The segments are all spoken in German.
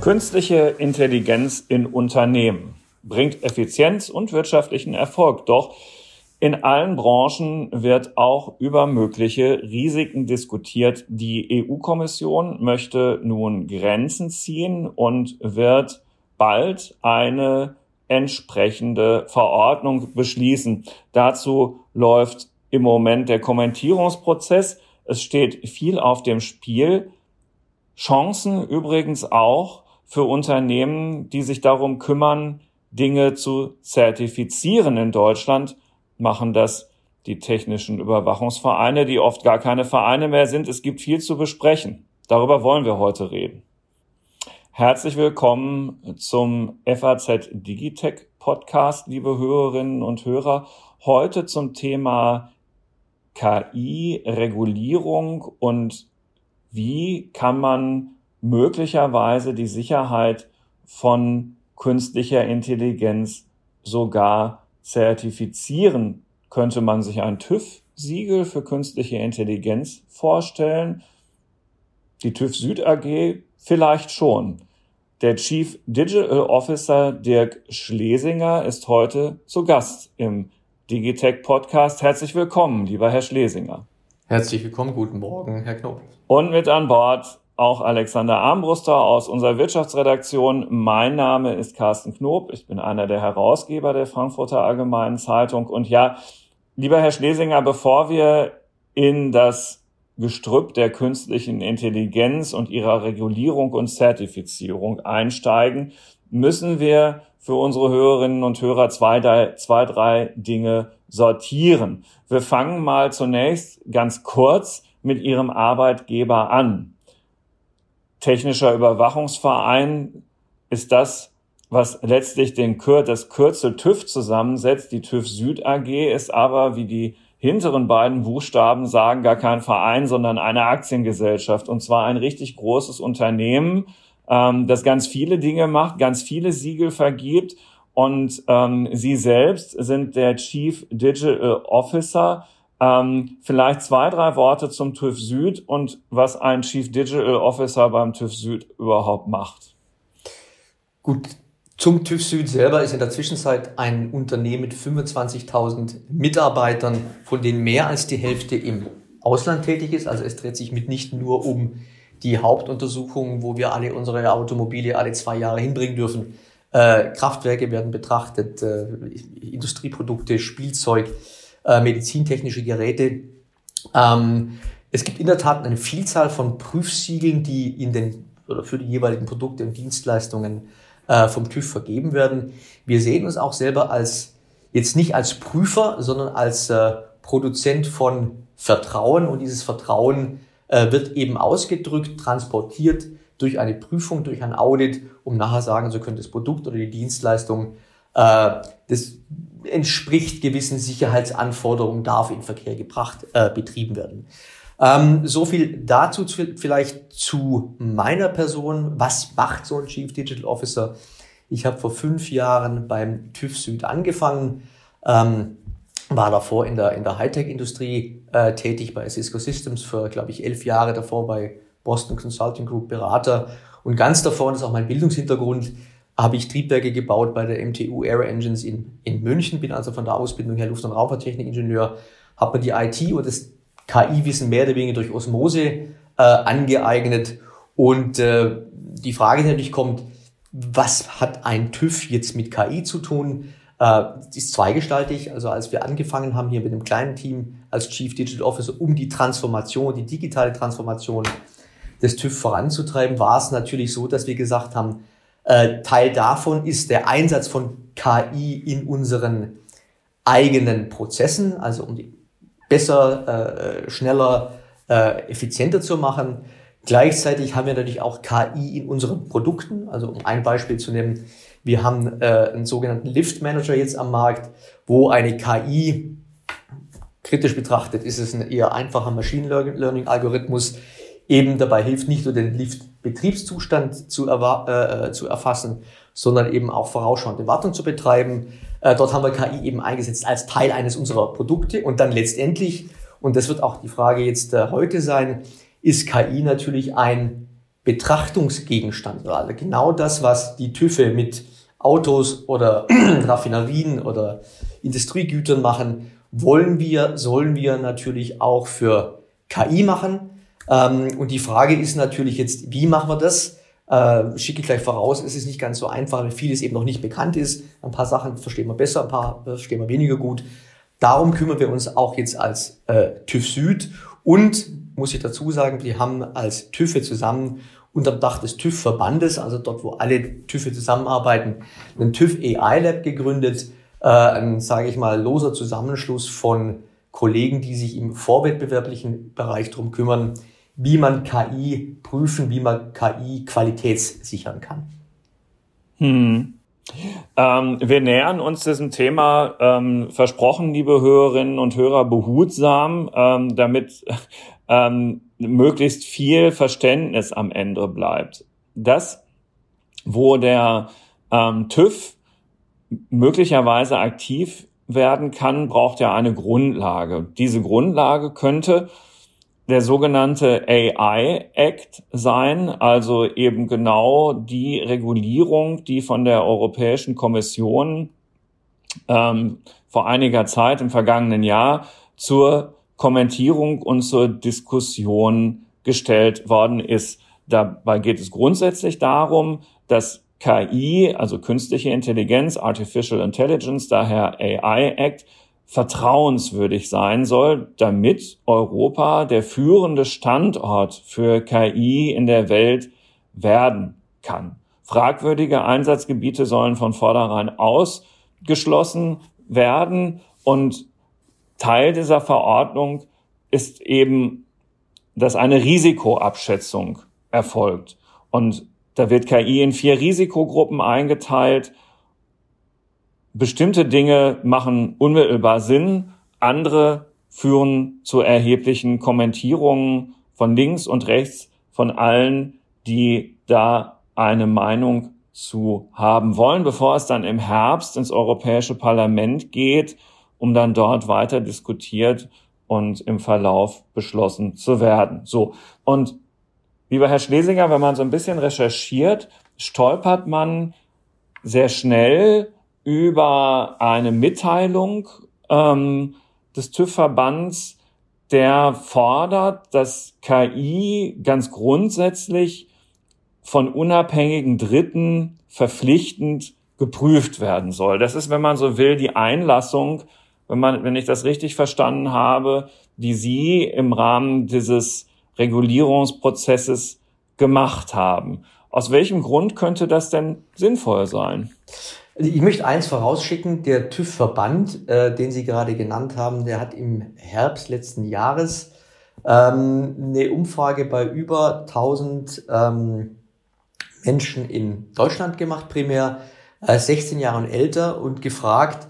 Künstliche Intelligenz in Unternehmen bringt Effizienz und wirtschaftlichen Erfolg. Doch in allen Branchen wird auch über mögliche Risiken diskutiert. Die EU-Kommission möchte nun Grenzen ziehen und wird bald eine entsprechende Verordnung beschließen. Dazu läuft im Moment der Kommentierungsprozess. Es steht viel auf dem Spiel. Chancen übrigens auch für Unternehmen, die sich darum kümmern, Dinge zu zertifizieren in Deutschland, machen das die technischen Überwachungsvereine, die oft gar keine Vereine mehr sind. Es gibt viel zu besprechen. Darüber wollen wir heute reden. Herzlich willkommen zum FAZ Digitech Podcast, liebe Hörerinnen und Hörer. Heute zum Thema KI, Regulierung und wie kann man möglicherweise die Sicherheit von künstlicher Intelligenz sogar zertifizieren. Könnte man sich ein TÜV-Siegel für künstliche Intelligenz vorstellen? Die TÜV Süd AG vielleicht schon. Der Chief Digital Officer Dirk Schlesinger ist heute zu Gast im Digitech Podcast. Herzlich willkommen, lieber Herr Schlesinger. Herzlich willkommen, guten Morgen, Herr Knob. Und mit an Bord auch Alexander Armbruster aus unserer Wirtschaftsredaktion. Mein Name ist Carsten Knob. Ich bin einer der Herausgeber der Frankfurter Allgemeinen Zeitung. Und ja, lieber Herr Schlesinger, bevor wir in das Gestrüpp der künstlichen Intelligenz und ihrer Regulierung und Zertifizierung einsteigen, müssen wir für unsere Hörerinnen und Hörer zwei, drei, zwei, drei Dinge sortieren. Wir fangen mal zunächst ganz kurz mit Ihrem Arbeitgeber an technischer Überwachungsverein ist das, was letztlich den Kür das Kürzel TÜV zusammensetzt. Die TÜV Süd AG ist aber, wie die hinteren beiden Buchstaben sagen, gar kein Verein, sondern eine Aktiengesellschaft. Und zwar ein richtig großes Unternehmen, ähm, das ganz viele Dinge macht, ganz viele Siegel vergibt. Und ähm, Sie selbst sind der Chief Digital Officer ähm, vielleicht zwei, drei Worte zum TÜV Süd und was ein Chief Digital Officer beim TÜV Süd überhaupt macht. Gut, zum TÜV Süd selber ist in der Zwischenzeit ein Unternehmen mit 25.000 Mitarbeitern, von denen mehr als die Hälfte im Ausland tätig ist. Also es dreht sich mitnichten nur um die Hauptuntersuchungen, wo wir alle unsere Automobile alle zwei Jahre hinbringen dürfen. Äh, Kraftwerke werden betrachtet, äh, Industrieprodukte, Spielzeug, äh, medizintechnische Geräte. Ähm, es gibt in der Tat eine Vielzahl von Prüfsiegeln, die in den oder für die jeweiligen Produkte und Dienstleistungen äh, vom TÜV vergeben werden. Wir sehen uns auch selber als jetzt nicht als Prüfer, sondern als äh, Produzent von Vertrauen und dieses Vertrauen äh, wird eben ausgedrückt, transportiert durch eine Prüfung, durch ein Audit, um nachher sagen zu können, das Produkt oder die Dienstleistung, äh, das entspricht gewissen Sicherheitsanforderungen, darf in Verkehr gebracht, äh, betrieben werden. Ähm, so viel dazu vielleicht zu meiner Person. Was macht so ein Chief Digital Officer? Ich habe vor fünf Jahren beim TÜV Süd angefangen, ähm, war davor in der, in der Hightech-Industrie äh, tätig bei Cisco Systems für, glaube ich, elf Jahre davor bei Boston Consulting Group Berater. Und ganz davor, das ist auch mein Bildungshintergrund, habe ich Triebwerke gebaut bei der MTU Aero Engines in, in München, bin also von der Ausbildung her Luft- und Raumfahrttechnikingenieur, habe mir die IT und das KI-Wissen mehr oder weniger durch Osmose äh, angeeignet. Und äh, die Frage, die natürlich kommt, was hat ein TÜV jetzt mit KI zu tun? Äh, ist zweigestaltig. Also als wir angefangen haben hier mit einem kleinen Team als Chief Digital Officer, um die Transformation, die digitale Transformation des TÜV voranzutreiben, war es natürlich so, dass wir gesagt haben, äh, Teil davon ist der Einsatz von KI in unseren eigenen Prozessen, also um die besser, äh, schneller, äh, effizienter zu machen. Gleichzeitig haben wir natürlich auch KI in unseren Produkten. Also um ein Beispiel zu nehmen, wir haben äh, einen sogenannten Lift Manager jetzt am Markt, wo eine KI kritisch betrachtet ist es ein eher einfacher Machine Learning Algorithmus, eben dabei hilft, nicht nur den Lift-Betriebszustand zu, äh, zu erfassen, sondern eben auch vorausschauende Wartung zu betreiben. Äh, dort haben wir KI eben eingesetzt als Teil eines unserer Produkte und dann letztendlich, und das wird auch die Frage jetzt äh, heute sein, ist KI natürlich ein Betrachtungsgegenstand. Also genau das, was die TÜVe mit Autos oder Raffinerien oder Industriegütern machen, wollen wir, sollen wir natürlich auch für KI machen. Ähm, und die Frage ist natürlich jetzt, wie machen wir das? Äh, schicke ich gleich voraus, es ist nicht ganz so einfach, weil vieles eben noch nicht bekannt ist. Ein paar Sachen verstehen wir besser, ein paar verstehen wir weniger gut. Darum kümmern wir uns auch jetzt als äh, TÜV Süd und muss ich dazu sagen, wir haben als TÜVe zusammen unter dem Dach des TÜV-Verbandes, also dort, wo alle TÜVe zusammenarbeiten, einen TÜV AI Lab gegründet, äh, ein, sage ich mal, loser Zusammenschluss von Kollegen, die sich im vorwettbewerblichen Bereich drum kümmern, wie man KI prüfen, wie man KI qualitätssichern kann. Hm. Ähm, wir nähern uns diesem Thema ähm, versprochen, liebe Hörerinnen und Hörer, behutsam, ähm, damit ähm, möglichst viel Verständnis am Ende bleibt. Das, wo der ähm, TÜV möglicherweise aktiv werden kann, braucht ja eine Grundlage. Diese Grundlage könnte der sogenannte AI Act sein, also eben genau die Regulierung, die von der Europäischen Kommission ähm, vor einiger Zeit im vergangenen Jahr zur Kommentierung und zur Diskussion gestellt worden ist. Dabei geht es grundsätzlich darum, dass KI, also künstliche Intelligenz, Artificial Intelligence, daher AI Act, vertrauenswürdig sein soll, damit Europa der führende Standort für KI in der Welt werden kann. Fragwürdige Einsatzgebiete sollen von vornherein ausgeschlossen werden und Teil dieser Verordnung ist eben, dass eine Risikoabschätzung erfolgt. Und da wird KI in vier Risikogruppen eingeteilt bestimmte Dinge machen unmittelbar Sinn, andere führen zu erheblichen Kommentierungen von links und rechts von allen, die da eine Meinung zu haben wollen, bevor es dann im Herbst ins Europäische Parlament geht, um dann dort weiter diskutiert und im Verlauf beschlossen zu werden. So. Und lieber Herr Schlesinger, wenn man so ein bisschen recherchiert, stolpert man sehr schnell über eine Mitteilung ähm, des TÜV-Verbands, der fordert, dass KI ganz grundsätzlich von unabhängigen Dritten verpflichtend geprüft werden soll. Das ist, wenn man so will, die Einlassung, wenn man, wenn ich das richtig verstanden habe, die Sie im Rahmen dieses Regulierungsprozesses gemacht haben. Aus welchem Grund könnte das denn sinnvoll sein? Also ich möchte eins vorausschicken, der TÜV-Verband, äh, den Sie gerade genannt haben, der hat im Herbst letzten Jahres ähm, eine Umfrage bei über 1000 ähm, Menschen in Deutschland gemacht, primär äh, 16 Jahre und älter und gefragt,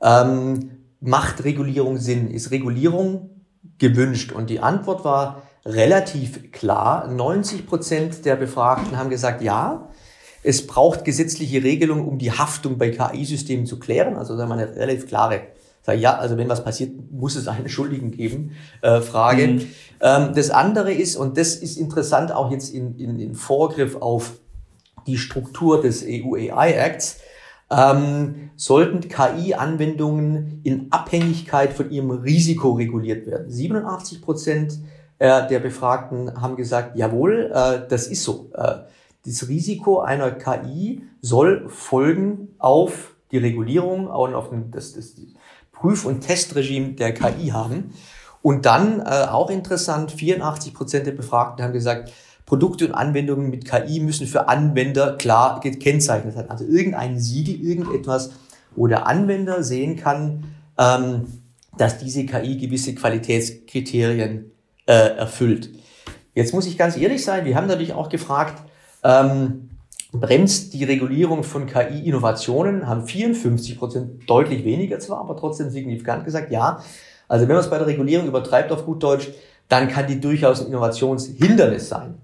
ähm, macht Regulierung Sinn? Ist Regulierung gewünscht? Und die Antwort war relativ klar. 90 Prozent der Befragten haben gesagt, ja, es braucht gesetzliche Regelungen, um die Haftung bei KI-Systemen zu klären. Also da eine relativ klare, sag ja, also wenn was passiert, muss es einen Schuldigen geben, äh, Frage. Mhm. Ähm, das andere ist, und das ist interessant auch jetzt in, in, in Vorgriff auf die Struktur des EU AI Acts, ähm, sollten KI-Anwendungen in Abhängigkeit von ihrem Risiko reguliert werden. 87 Prozent der Befragten haben gesagt, jawohl, äh, das ist so. Äh, das Risiko einer KI soll Folgen auf die Regulierung und auf das, das Prüf- und Testregime der KI haben. Und dann äh, auch interessant, 84 Prozent der Befragten haben gesagt, Produkte und Anwendungen mit KI müssen für Anwender klar gekennzeichnet sein. Also irgendein Siegel, irgendetwas, wo der Anwender sehen kann, ähm, dass diese KI gewisse Qualitätskriterien äh, erfüllt. Jetzt muss ich ganz ehrlich sein, wir haben natürlich auch gefragt, ähm, bremst die Regulierung von KI-Innovationen, haben 54 Prozent deutlich weniger zwar, aber trotzdem signifikant gesagt, ja. Also wenn man es bei der Regulierung übertreibt auf gut Deutsch, dann kann die durchaus ein Innovationshindernis sein.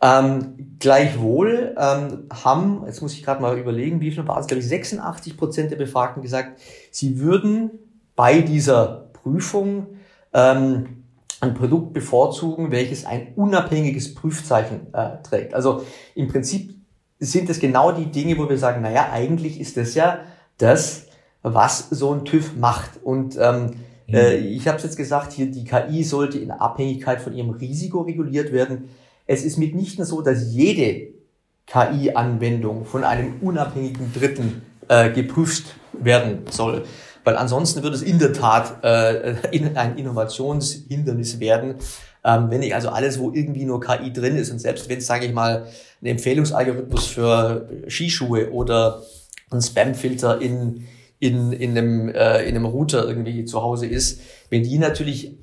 Ähm, gleichwohl ähm, haben, jetzt muss ich gerade mal überlegen, wie viel war es, glaube ich, 86 Prozent der Befragten gesagt, sie würden bei dieser Prüfung ähm, ein Produkt bevorzugen, welches ein unabhängiges Prüfzeichen äh, trägt. Also im Prinzip sind es genau die Dinge, wo wir sagen, naja, eigentlich ist das ja das, was so ein TÜV macht. Und ähm, mhm. äh, ich habe es jetzt gesagt, hier die KI sollte in Abhängigkeit von ihrem Risiko reguliert werden. Es ist mitnichten so, dass jede KI-Anwendung von einem unabhängigen Dritten äh, geprüft werden soll. Weil ansonsten wird es in der Tat äh, ein Innovationshindernis werden. Ähm, wenn ich also alles, wo irgendwie nur KI drin ist und selbst wenn es, sage ich mal, ein Empfehlungsalgorithmus für Skischuhe oder ein Spamfilter in, in, in, einem, äh, in einem Router irgendwie zu Hause ist, wenn die natürlich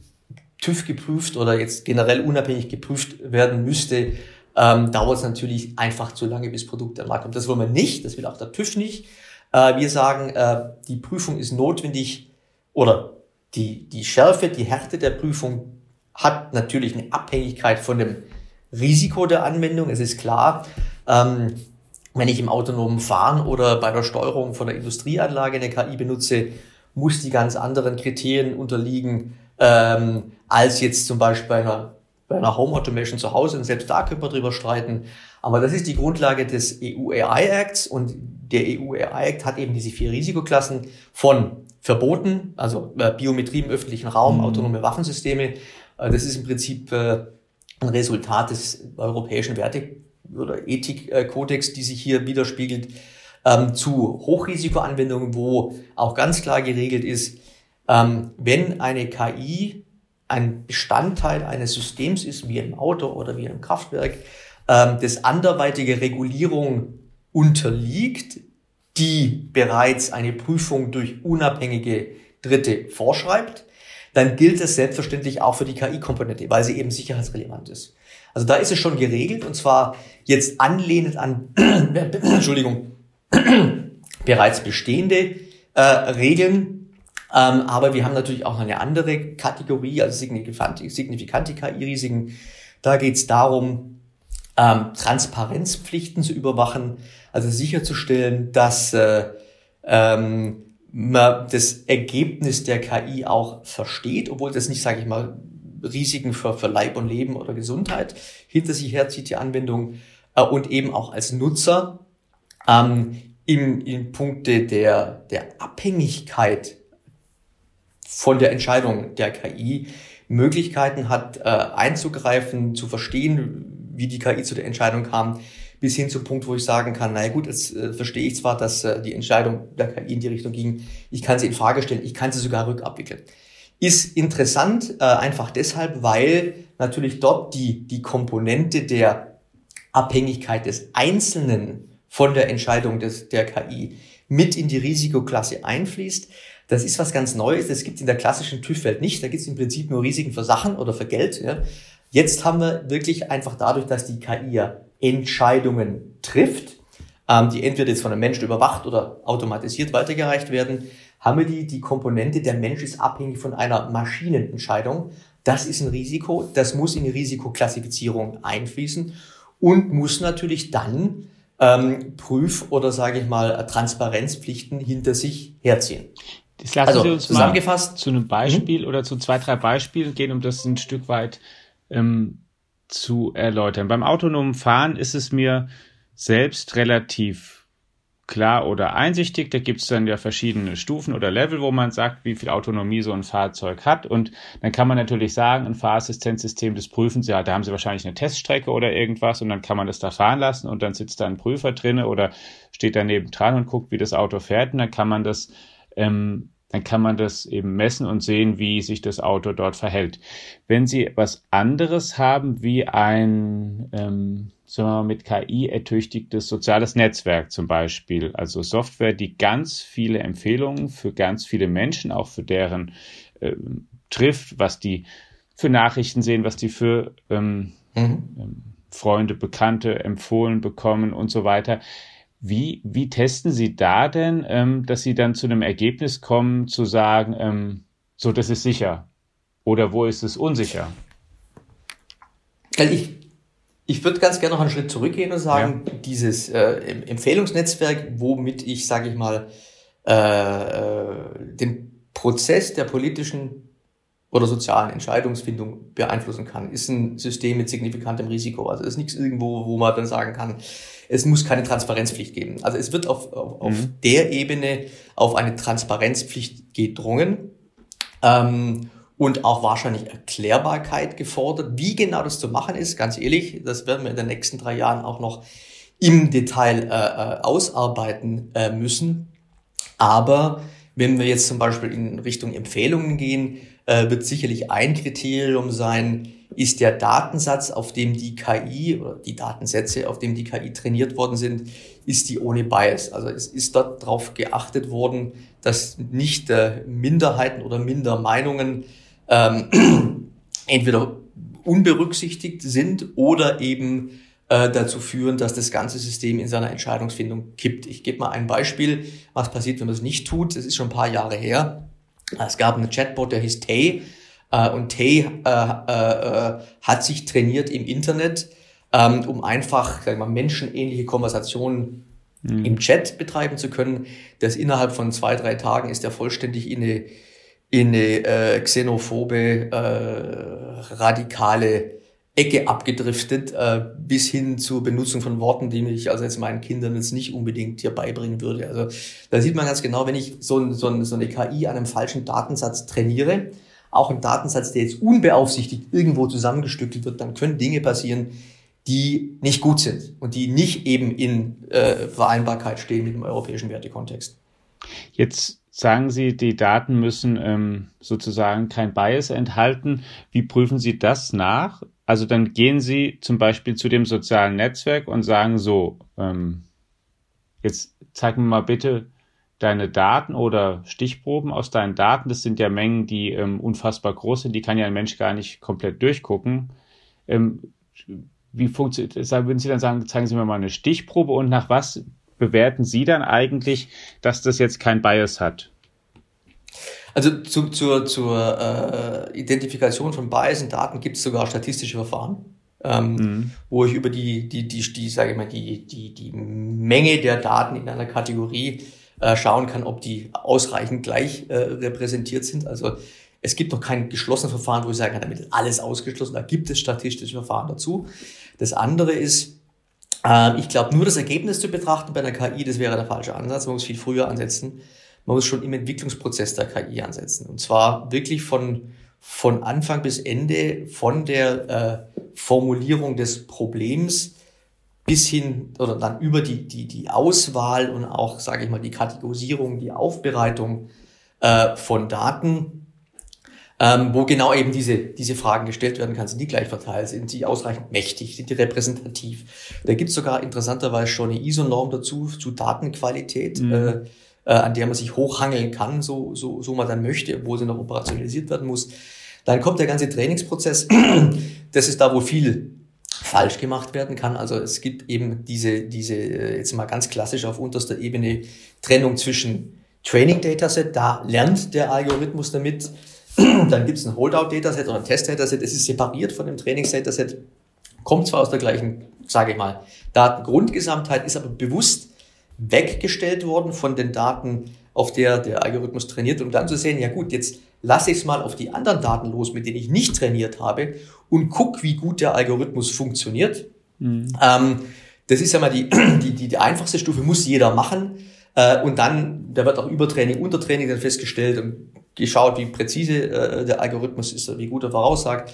TÜV geprüft oder jetzt generell unabhängig geprüft werden müsste, ähm, dauert es natürlich einfach zu lange, bis Produkte am Markt kommt. Das wollen wir nicht, das will auch der TÜV nicht. Äh, wir sagen, äh, die Prüfung ist notwendig oder die, die Schärfe, die Härte der Prüfung hat natürlich eine Abhängigkeit von dem Risiko der Anwendung. Es ist klar, ähm, wenn ich im autonomen Fahren oder bei der Steuerung von der Industrieanlage eine KI benutze, muss die ganz anderen Kriterien unterliegen, ähm, als jetzt zum Beispiel bei einer, bei einer Home Automation zu Hause. Und selbst da können wir drüber streiten. Aber das ist die Grundlage des EU AI Acts und der EU AI Act hat eben diese vier Risikoklassen von Verboten, also äh, Biometrie im öffentlichen Raum, mhm. autonome Waffensysteme. Äh, das ist im Prinzip äh, ein Resultat des europäischen Werte- oder Ethikkodex, die sich hier widerspiegelt, ähm, zu Hochrisikoanwendungen, wo auch ganz klar geregelt ist, ähm, wenn eine KI ein Bestandteil eines Systems ist, wie ein Auto oder wie ein Kraftwerk, ähm, das anderweitige Regulierung unterliegt, die bereits eine Prüfung durch unabhängige Dritte vorschreibt, dann gilt das selbstverständlich auch für die KI-Komponente, weil sie eben sicherheitsrelevant ist. Also da ist es schon geregelt und zwar jetzt anlehnend an, Entschuldigung, bereits bestehende äh, Regeln. Ähm, aber wir haben natürlich auch eine andere Kategorie, also signifikante, signifikante KI-Risiken. Da geht es darum, ähm, Transparenzpflichten zu überwachen, also sicherzustellen, dass äh, ähm, man das Ergebnis der KI auch versteht, obwohl das nicht, sage ich mal, Risiken für, für Leib und Leben oder Gesundheit hinter sich herzieht, die Anwendung, äh, und eben auch als Nutzer ähm, im, in Punkte der, der Abhängigkeit von der Entscheidung der KI Möglichkeiten hat, äh, einzugreifen, zu verstehen, wie die KI zu der Entscheidung kam, bis hin zum Punkt, wo ich sagen kann, naja gut, jetzt äh, verstehe ich zwar, dass äh, die Entscheidung der KI in die Richtung ging, ich kann sie in Frage stellen, ich kann sie sogar rückabwickeln. Ist interessant, äh, einfach deshalb, weil natürlich dort die, die Komponente der Abhängigkeit des Einzelnen von der Entscheidung des, der KI mit in die Risikoklasse einfließt. Das ist was ganz Neues. Das gibt es in der klassischen TÜV-Welt nicht. Da gibt es im Prinzip nur Risiken für Sachen oder für Geld. Ja. Jetzt haben wir wirklich einfach dadurch, dass die KI ja Entscheidungen trifft, ähm, die entweder jetzt von einem Menschen überwacht oder automatisiert weitergereicht werden, haben wir die, die Komponente, der Mensch ist abhängig von einer Maschinenentscheidung. Das ist ein Risiko, das muss in die Risikoklassifizierung einfließen und muss natürlich dann ähm, Prüf- oder sage ich mal Transparenzpflichten hinter sich herziehen. Das lassen also, Sie uns zusammengefasst zu einem Beispiel mhm. oder zu zwei, drei Beispielen gehen, um das ein Stück weit ähm, zu erläutern. Beim autonomen Fahren ist es mir selbst relativ klar oder einsichtig. Da gibt es dann ja verschiedene Stufen oder Level, wo man sagt, wie viel Autonomie so ein Fahrzeug hat. Und dann kann man natürlich sagen, ein Fahrassistenzsystem, das prüfen sie halt, da haben sie wahrscheinlich eine Teststrecke oder irgendwas und dann kann man das da fahren lassen und dann sitzt da ein Prüfer drinne oder steht daneben dran und guckt, wie das Auto fährt und dann kann man das ähm, dann kann man das eben messen und sehen, wie sich das Auto dort verhält. Wenn Sie was anderes haben, wie ein ähm, sagen wir mal, mit KI ertüchtigtes soziales Netzwerk zum Beispiel, also Software, die ganz viele Empfehlungen für ganz viele Menschen, auch für deren äh, trifft, was die für Nachrichten sehen, was die für ähm, mhm. Ähm, Freunde, Bekannte empfohlen bekommen und so weiter. Wie, wie testen Sie da denn, ähm, dass Sie dann zu einem Ergebnis kommen, zu sagen, ähm, so, das ist sicher? Oder wo ist es unsicher? Also ich, ich würde ganz gerne noch einen Schritt zurückgehen und sagen, ja. dieses äh, Empfehlungsnetzwerk, womit ich, sage ich mal, äh, äh, den Prozess der politischen oder sozialen Entscheidungsfindung beeinflussen kann, ist ein System mit signifikantem Risiko. Also ist nichts irgendwo, wo man dann sagen kann, es muss keine Transparenzpflicht geben. Also es wird auf, auf, auf mhm. der Ebene auf eine Transparenzpflicht gedrungen ähm, und auch wahrscheinlich Erklärbarkeit gefordert. Wie genau das zu machen ist, ganz ehrlich, das werden wir in den nächsten drei Jahren auch noch im Detail äh, äh ausarbeiten äh, müssen. Aber wenn wir jetzt zum Beispiel in Richtung Empfehlungen gehen, äh, wird sicherlich ein Kriterium sein, ist der Datensatz, auf dem die KI oder die Datensätze, auf dem die KI trainiert worden sind, ist die ohne Bias. Also es ist dort darauf geachtet worden, dass nicht äh, Minderheiten oder Mindermeinungen ähm, entweder unberücksichtigt sind oder eben äh, dazu führen, dass das ganze System in seiner Entscheidungsfindung kippt. Ich gebe mal ein Beispiel, was passiert, wenn man es nicht tut. Das ist schon ein paar Jahre her. Es gab einen Chatbot, der hieß Tay. Äh, und Tay äh, äh, hat sich trainiert im Internet, ähm, um einfach sag mal, menschenähnliche Konversationen mhm. im Chat betreiben zu können. Das innerhalb von zwei, drei Tagen ist er vollständig in eine, in eine äh, xenophobe, äh, radikale Ecke abgedriftet, äh, bis hin zur Benutzung von Worten, die ich also jetzt meinen Kindern jetzt nicht unbedingt hier beibringen würde. Also da sieht man ganz genau, wenn ich so, so, so eine KI an einem falschen Datensatz trainiere, auch ein Datensatz, der jetzt unbeaufsichtigt irgendwo zusammengestückelt wird, dann können Dinge passieren, die nicht gut sind und die nicht eben in äh, Vereinbarkeit stehen mit dem europäischen Wertekontext. Jetzt sagen Sie, die Daten müssen ähm, sozusagen kein Bias enthalten. Wie prüfen Sie das nach? Also dann gehen Sie zum Beispiel zu dem sozialen Netzwerk und sagen so, ähm, jetzt zeig mir mal bitte deine Daten oder Stichproben aus deinen Daten. Das sind ja Mengen, die ähm, unfassbar groß sind. Die kann ja ein Mensch gar nicht komplett durchgucken. Ähm, wie funktioniert, würden Sie dann sagen, zeigen Sie mir mal eine Stichprobe und nach was bewerten Sie dann eigentlich, dass das jetzt kein Bias hat? Also zu, zur, zur äh, Identifikation von Bias in Daten gibt es sogar statistische Verfahren, ähm, mhm. wo ich über die, die, die, die, sage ich mal, die, die, die Menge der Daten in einer Kategorie äh, schauen kann, ob die ausreichend gleich äh, repräsentiert sind. Also es gibt noch kein geschlossenes Verfahren, wo ich sagen kann, damit ist alles ausgeschlossen. Da gibt es statistische Verfahren dazu. Das andere ist, äh, ich glaube, nur das Ergebnis zu betrachten bei einer KI, das wäre der falsche Ansatz. Man muss viel früher ansetzen man muss schon im Entwicklungsprozess der KI ansetzen. Und zwar wirklich von, von Anfang bis Ende, von der äh, Formulierung des Problems bis hin oder dann über die, die, die Auswahl und auch, sage ich mal, die Kategorisierung, die Aufbereitung äh, von Daten, ähm, wo genau eben diese, diese Fragen gestellt werden kann. Sind die gleich verteilt? Sind sie ausreichend mächtig? Sind die repräsentativ? Da gibt es sogar interessanterweise schon eine ISO-Norm dazu, zu Datenqualität. Mhm. Äh, äh, an der man sich hochhangeln kann, so, so, so man dann möchte, obwohl sie noch operationalisiert werden muss. Dann kommt der ganze Trainingsprozess. Das ist da, wo viel falsch gemacht werden kann. Also es gibt eben diese, diese äh, jetzt mal ganz klassisch auf unterster Ebene Trennung zwischen Training Dataset, da lernt der Algorithmus damit. Dann gibt es ein Holdout Dataset oder ein Test Dataset, es ist separiert von dem Trainings Dataset, kommt zwar aus der gleichen, sage ich mal, Datengrundgesamtheit, ist aber bewusst weggestellt worden von den Daten, auf der der Algorithmus trainiert, um dann zu sehen, ja gut, jetzt lasse ich es mal auf die anderen Daten los, mit denen ich nicht trainiert habe und guck, wie gut der Algorithmus funktioniert. Mhm. Ähm, das ist ja mal die, die, die, die einfachste Stufe, muss jeder machen. Äh, und dann, da wird auch Übertraining, Untertraining dann festgestellt und geschaut, wie präzise äh, der Algorithmus ist, wie gut er voraussagt.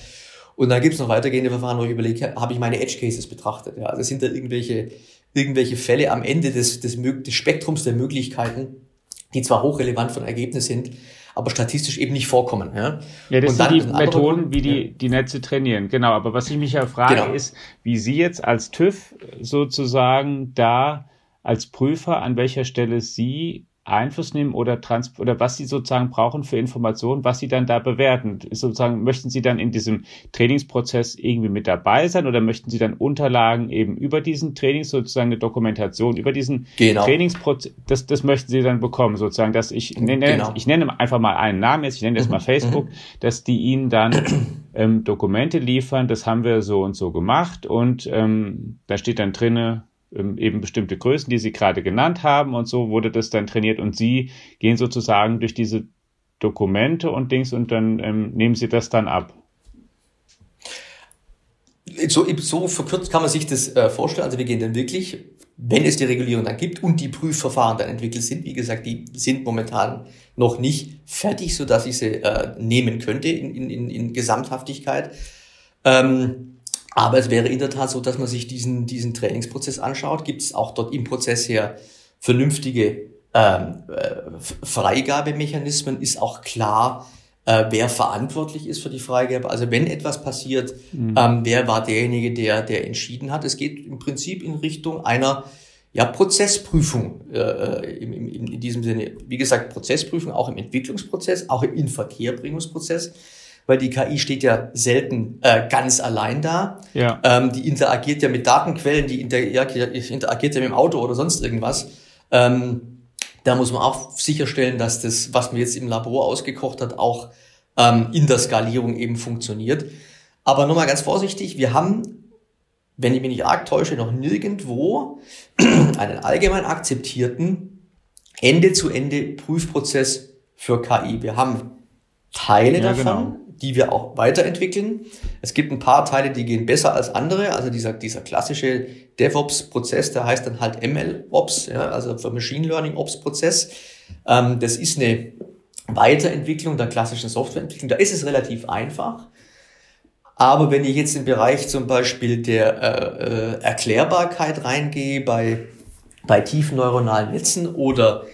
Und dann gibt es noch weitergehende Verfahren, wo ich überlege, habe ich meine Edge Cases betrachtet? Ja, also sind da irgendwelche irgendwelche Fälle am Ende des, des, des Spektrums der Möglichkeiten, die zwar hochrelevant von Ergebnis sind, aber statistisch eben nicht vorkommen. Ja, ja das sind die Methoden, wie die, die Netze trainieren. Genau, aber was ich mich ja frage, genau. ist, wie Sie jetzt als TÜV sozusagen da als Prüfer, an welcher Stelle Sie Einfluss nehmen oder trans oder was sie sozusagen brauchen für Informationen, was sie dann da bewerten. Sozusagen möchten sie dann in diesem Trainingsprozess irgendwie mit dabei sein oder möchten sie dann Unterlagen eben über diesen Trainings sozusagen eine Dokumentation über diesen genau. Trainingsprozess, das, das möchten sie dann bekommen sozusagen, dass ich nenne, genau. ich nenne einfach mal einen Namen jetzt, ich nenne jetzt mal mhm. Facebook, mhm. dass die ihnen dann ähm, Dokumente liefern, das haben wir so und so gemacht und ähm, da steht dann drinne eben bestimmte Größen, die Sie gerade genannt haben und so wurde das dann trainiert und Sie gehen sozusagen durch diese Dokumente und Dings und dann ähm, nehmen Sie das dann ab. So, so verkürzt kann man sich das äh, vorstellen. Also wir gehen dann wirklich, wenn es die Regulierung dann gibt und die Prüfverfahren dann entwickelt sind, wie gesagt, die sind momentan noch nicht fertig, so dass ich sie äh, nehmen könnte in, in, in Gesamthaftigkeit. Ähm, aber es wäre in der Tat so, dass man sich diesen, diesen Trainingsprozess anschaut. Gibt es auch dort im Prozess her vernünftige ähm, äh, Freigabemechanismen? Ist auch klar, äh, wer verantwortlich ist für die Freigabe. Also wenn etwas passiert, mhm. ähm, wer war derjenige, der, der entschieden hat? Es geht im Prinzip in Richtung einer ja, Prozessprüfung äh, äh im, im, in diesem Sinne. Wie gesagt, Prozessprüfung auch im Entwicklungsprozess, auch im Inverkehrbringungsprozess weil die KI steht ja selten äh, ganz allein da. Ja. Ähm, die interagiert ja mit Datenquellen, die interagiert, interagiert ja mit dem Auto oder sonst irgendwas. Ähm, da muss man auch sicherstellen, dass das, was man jetzt im Labor ausgekocht hat, auch ähm, in der Skalierung eben funktioniert. Aber nochmal ganz vorsichtig, wir haben, wenn ich mich nicht arg täusche, noch nirgendwo einen allgemein akzeptierten Ende-zu-Ende-Prüfprozess für KI. Wir haben Teile ja, davon, genau die wir auch weiterentwickeln. Es gibt ein paar Teile, die gehen besser als andere. Also dieser, dieser klassische DevOps-Prozess, der heißt dann halt ML-Ops, ja, also für Machine Learning-Ops-Prozess. Ähm, das ist eine Weiterentwicklung der klassischen Softwareentwicklung. Da ist es relativ einfach. Aber wenn ich jetzt im Bereich zum Beispiel der äh, äh, Erklärbarkeit reingehe bei, bei tiefen neuronalen Netzen oder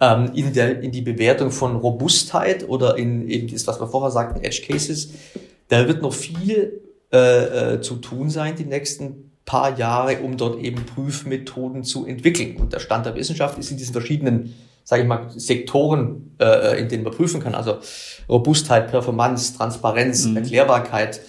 ähm, in, der, in die Bewertung von Robustheit oder in eben das, was wir vorher sagten, Edge Cases. Da wird noch viel äh, äh, zu tun sein die nächsten paar Jahre, um dort eben Prüfmethoden zu entwickeln. Und der Stand der Wissenschaft ist in diesen verschiedenen, sage ich mal, Sektoren, äh, in denen man prüfen kann. Also Robustheit, Performance, Transparenz, mhm. Erklärbarkeit,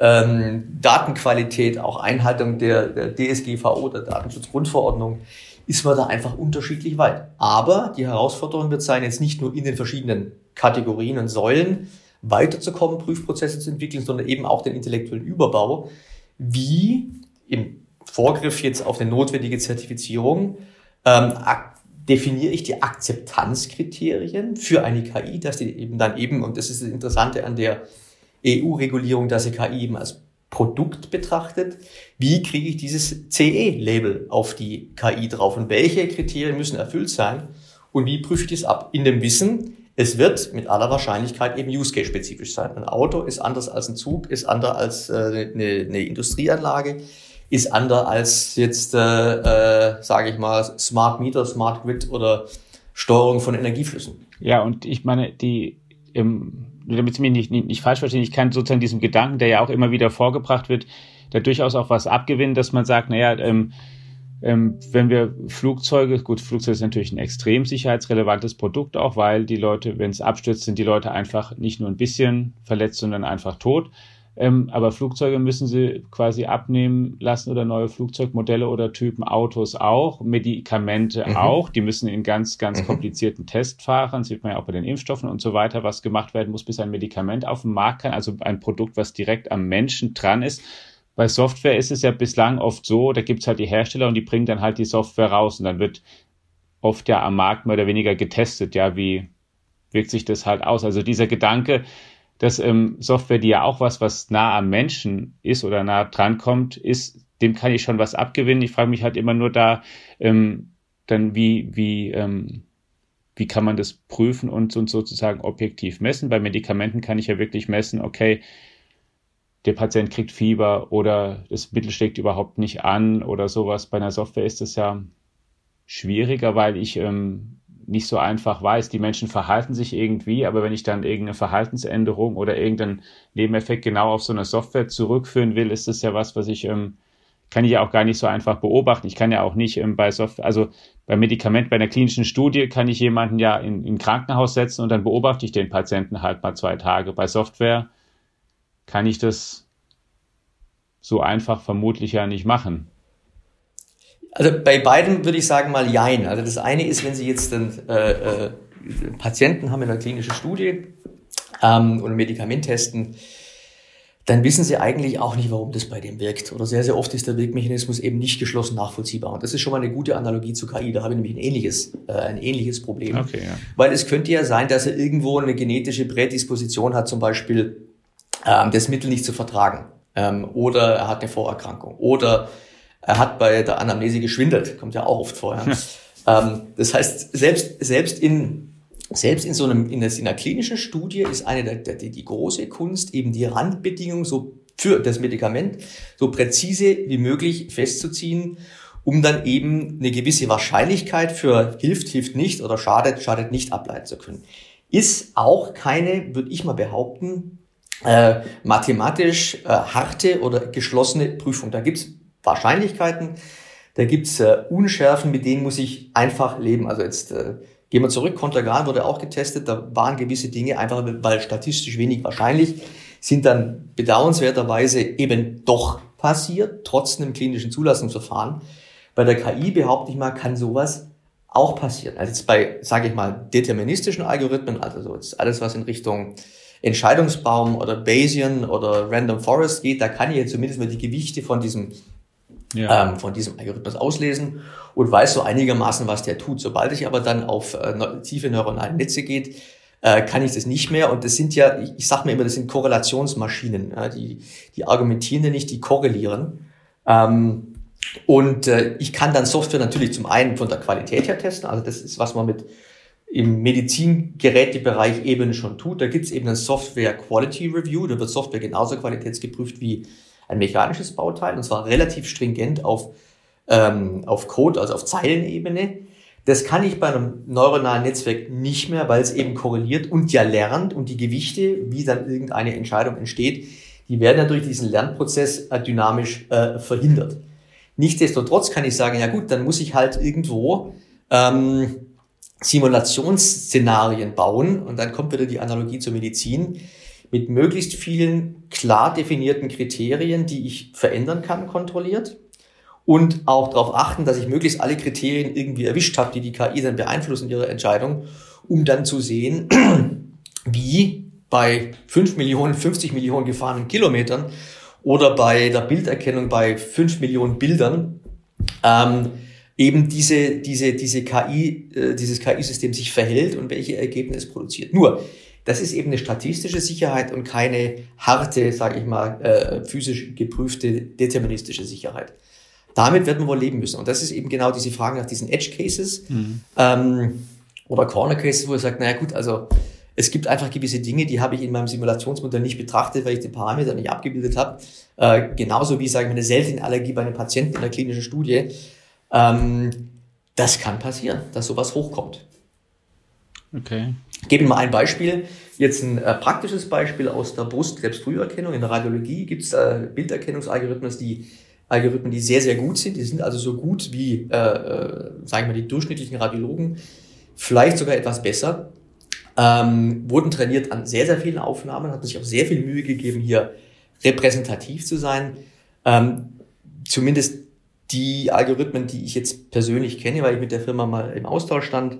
ähm, Datenqualität, auch Einhaltung der, der DSGVO, der Datenschutzgrundverordnung ist man da einfach unterschiedlich weit. Aber die Herausforderung wird sein, jetzt nicht nur in den verschiedenen Kategorien und Säulen weiterzukommen, Prüfprozesse zu entwickeln, sondern eben auch den intellektuellen Überbau. Wie im Vorgriff jetzt auf eine notwendige Zertifizierung ähm, definiere ich die Akzeptanzkriterien für eine KI, dass die eben dann eben, und das ist das Interessante an der EU-Regulierung, dass die KI eben als Produkt betrachtet, wie kriege ich dieses CE-Label auf die KI drauf und welche Kriterien müssen erfüllt sein und wie prüfe ich das ab? In dem Wissen, es wird mit aller Wahrscheinlichkeit eben Use Case spezifisch sein. Ein Auto ist anders als ein Zug, ist anders als äh, eine, eine Industrieanlage, ist anders als jetzt, äh, äh, sage ich mal, Smart Meter, Smart Grid oder Steuerung von Energieflüssen. Ja, und ich meine, die im damit Sie mich nicht, nicht, nicht falsch verstehen, ich kann sozusagen diesem Gedanken, der ja auch immer wieder vorgebracht wird, da durchaus auch was abgewinnen, dass man sagt, naja, ähm, ähm, wenn wir Flugzeuge, gut, Flugzeuge ist natürlich ein extrem sicherheitsrelevantes Produkt auch, weil die Leute, wenn es abstürzt, sind die Leute einfach nicht nur ein bisschen verletzt, sondern einfach tot. Ähm, aber Flugzeuge müssen sie quasi abnehmen lassen oder neue Flugzeugmodelle oder Typen, Autos auch, Medikamente mhm. auch. Die müssen in ganz, ganz mhm. komplizierten Testfahren, sieht man ja auch bei den Impfstoffen und so weiter, was gemacht werden muss, bis ein Medikament auf den Markt kann. Also ein Produkt, was direkt am Menschen dran ist. Bei Software ist es ja bislang oft so, da gibt's halt die Hersteller und die bringen dann halt die Software raus und dann wird oft ja am Markt mehr oder weniger getestet, ja, wie wirkt sich das halt aus. Also dieser Gedanke, dass ähm, Software, die ja auch was, was nah am Menschen ist oder nah dran kommt, ist, dem kann ich schon was abgewinnen. Ich frage mich halt immer nur da, ähm, dann wie, wie, ähm, wie kann man das prüfen und, und sozusagen objektiv messen? Bei Medikamenten kann ich ja wirklich messen, okay, der Patient kriegt Fieber oder das Mittel schlägt überhaupt nicht an oder sowas. Bei einer Software ist es ja schwieriger, weil ich ähm, nicht so einfach weiß. Die Menschen verhalten sich irgendwie, aber wenn ich dann irgendeine Verhaltensänderung oder irgendeinen Nebeneffekt genau auf so eine Software zurückführen will, ist das ja was, was ich ähm, kann ich ja auch gar nicht so einfach beobachten. Ich kann ja auch nicht ähm, bei Software, also bei Medikament, bei einer klinischen Studie kann ich jemanden ja in, in Krankenhaus setzen und dann beobachte ich den Patienten halt mal zwei Tage. Bei Software kann ich das so einfach vermutlich ja nicht machen. Also bei beiden würde ich sagen mal Jein. Also das eine ist, wenn Sie jetzt einen äh, äh, Patienten haben in einer klinischen Studie ähm, und ein Medikament testen, dann wissen sie eigentlich auch nicht, warum das bei dem wirkt. Oder sehr, sehr oft ist der Wirkmechanismus eben nicht geschlossen nachvollziehbar. Und das ist schon mal eine gute Analogie zu KI. Da habe ich nämlich ein ähnliches, äh, ein ähnliches Problem. Okay, ja. Weil es könnte ja sein, dass er irgendwo eine genetische Prädisposition hat, zum Beispiel ähm, das Mittel nicht zu vertragen. Ähm, oder er hat eine Vorerkrankung. Oder er hat bei der Anamnese geschwindelt. Kommt ja auch oft vor. Ja. ähm, das heißt, selbst, selbst in selbst in so einem, in, einer klinischen Studie ist eine der, der, die große Kunst, eben die Randbedingungen so für das Medikament so präzise wie möglich festzuziehen, um dann eben eine gewisse Wahrscheinlichkeit für hilft, hilft nicht oder schadet, schadet nicht ableiten zu können. Ist auch keine, würde ich mal behaupten, äh, mathematisch äh, harte oder geschlossene Prüfung. Da gibt's Wahrscheinlichkeiten, da gibt's äh, Unschärfen, mit denen muss ich einfach leben. Also jetzt äh, Gehen wir zurück, Contergan wurde auch getestet, da waren gewisse Dinge einfach, weil statistisch wenig wahrscheinlich, sind dann bedauernswerterweise eben doch passiert, trotz einem klinischen Zulassungsverfahren. Bei der KI behaupte ich mal, kann sowas auch passieren. Also jetzt bei, sage ich mal, deterministischen Algorithmen, also so jetzt alles, was in Richtung Entscheidungsbaum oder Bayesian oder Random Forest geht, da kann ich jetzt zumindest mal die Gewichte von diesem ja. ähm, von diesem Algorithmus auslesen und weiß so einigermaßen, was der tut. Sobald ich aber dann auf äh, tiefe neuronale Netze geht, äh, kann ich das nicht mehr. Und das sind ja, ich, ich sage mir immer, das sind Korrelationsmaschinen. Ja, die, die argumentieren ja nicht, die korrelieren. Ähm, und äh, ich kann dann Software natürlich zum einen von der Qualität her testen. Also das ist, was man mit im Medizingerätebereich eben schon tut. Da gibt es eben ein Software Quality Review. Da wird Software genauso qualitätsgeprüft wie ein mechanisches Bauteil und zwar relativ stringent auf, ähm, auf Code, also auf Zeilenebene. Das kann ich bei einem neuronalen Netzwerk nicht mehr, weil es eben korreliert und ja lernt und die Gewichte, wie dann irgendeine Entscheidung entsteht, die werden durch diesen Lernprozess äh, dynamisch äh, verhindert. Nichtsdestotrotz kann ich sagen, ja gut, dann muss ich halt irgendwo ähm, Simulationsszenarien bauen und dann kommt wieder die Analogie zur Medizin mit möglichst vielen klar definierten Kriterien, die ich verändern kann, kontrolliert. Und auch darauf achten, dass ich möglichst alle Kriterien irgendwie erwischt habe, die die KI dann beeinflussen ihre Entscheidung, um dann zu sehen, wie bei 5 Millionen, 50 Millionen gefahrenen Kilometern oder bei der Bilderkennung bei 5 Millionen Bildern ähm, eben diese, diese, diese KI, äh, dieses KI-System sich verhält und welche Ergebnisse produziert. Nur, das ist eben eine statistische Sicherheit und keine harte, sage ich mal, äh, physisch geprüfte deterministische Sicherheit. Damit wird man wohl leben müssen. Und das ist eben genau diese Frage nach diesen Edge Cases mhm. ähm, oder Corner Cases, wo er sagt, naja gut, also es gibt einfach gewisse Dinge, die habe ich in meinem Simulationsmodell nicht betrachtet, weil ich den Parameter nicht abgebildet habe. Äh, genauso wie, sage ich mal, eine seltene Allergie bei einem Patienten in der klinischen Studie. Ähm, das kann passieren, dass sowas hochkommt. Okay. Ich gebe Ihnen mal ein Beispiel. Jetzt ein äh, praktisches Beispiel aus der Brustkrebsfrüherkennung. In der Radiologie gibt es äh, Bilderkennungsalgorithmen, die Algorithmen, die sehr, sehr gut sind. Die sind also so gut wie, äh, äh, sagen wir, die durchschnittlichen Radiologen, vielleicht sogar etwas besser. Ähm, wurden trainiert an sehr, sehr vielen Aufnahmen, hat sich auch sehr viel Mühe gegeben, hier repräsentativ zu sein. Ähm, zumindest die Algorithmen, die ich jetzt persönlich kenne, weil ich mit der Firma mal im Austausch stand,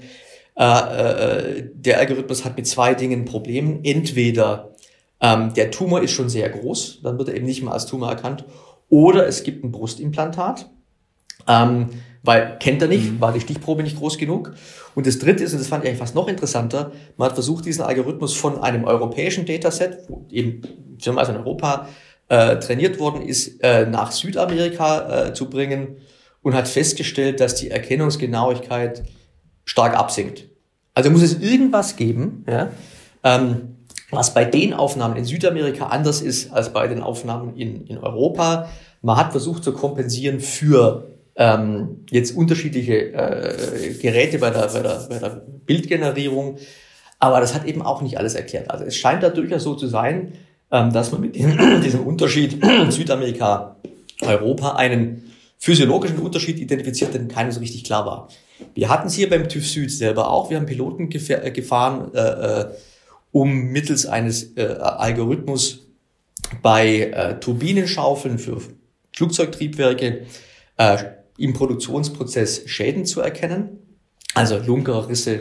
äh, äh, der Algorithmus hat mit zwei Dingen ein Problem. Entweder ähm, der Tumor ist schon sehr groß, dann wird er eben nicht mehr als Tumor erkannt, oder es gibt ein Brustimplantat, ähm, weil kennt er nicht, mhm. war die Stichprobe nicht groß genug. Und das dritte ist, und das fand ich eigentlich fast noch interessanter, man hat versucht, diesen Algorithmus von einem europäischen Dataset, wo eben Firma also in Europa äh, trainiert worden ist, äh, nach Südamerika äh, zu bringen und hat festgestellt, dass die Erkennungsgenauigkeit stark absinkt. Also muss es irgendwas geben, ja, ähm, was bei den Aufnahmen in Südamerika anders ist als bei den Aufnahmen in, in Europa. Man hat versucht zu kompensieren für ähm, jetzt unterschiedliche äh, Geräte bei der, bei, der, bei der Bildgenerierung. Aber das hat eben auch nicht alles erklärt. Also es scheint da durchaus so zu sein, ähm, dass man mit dem, diesem Unterschied Südamerika, Europa einen physiologischen Unterschied identifiziert, der keinem so richtig klar war. Wir hatten es hier beim TÜV Süd selber auch. Wir haben Piloten äh, gefahren, äh, äh, um mittels eines äh, Algorithmus bei äh, Turbinenschaufeln für Flugzeugtriebwerke äh, im Produktionsprozess Schäden zu erkennen. Also Lunkerrisse,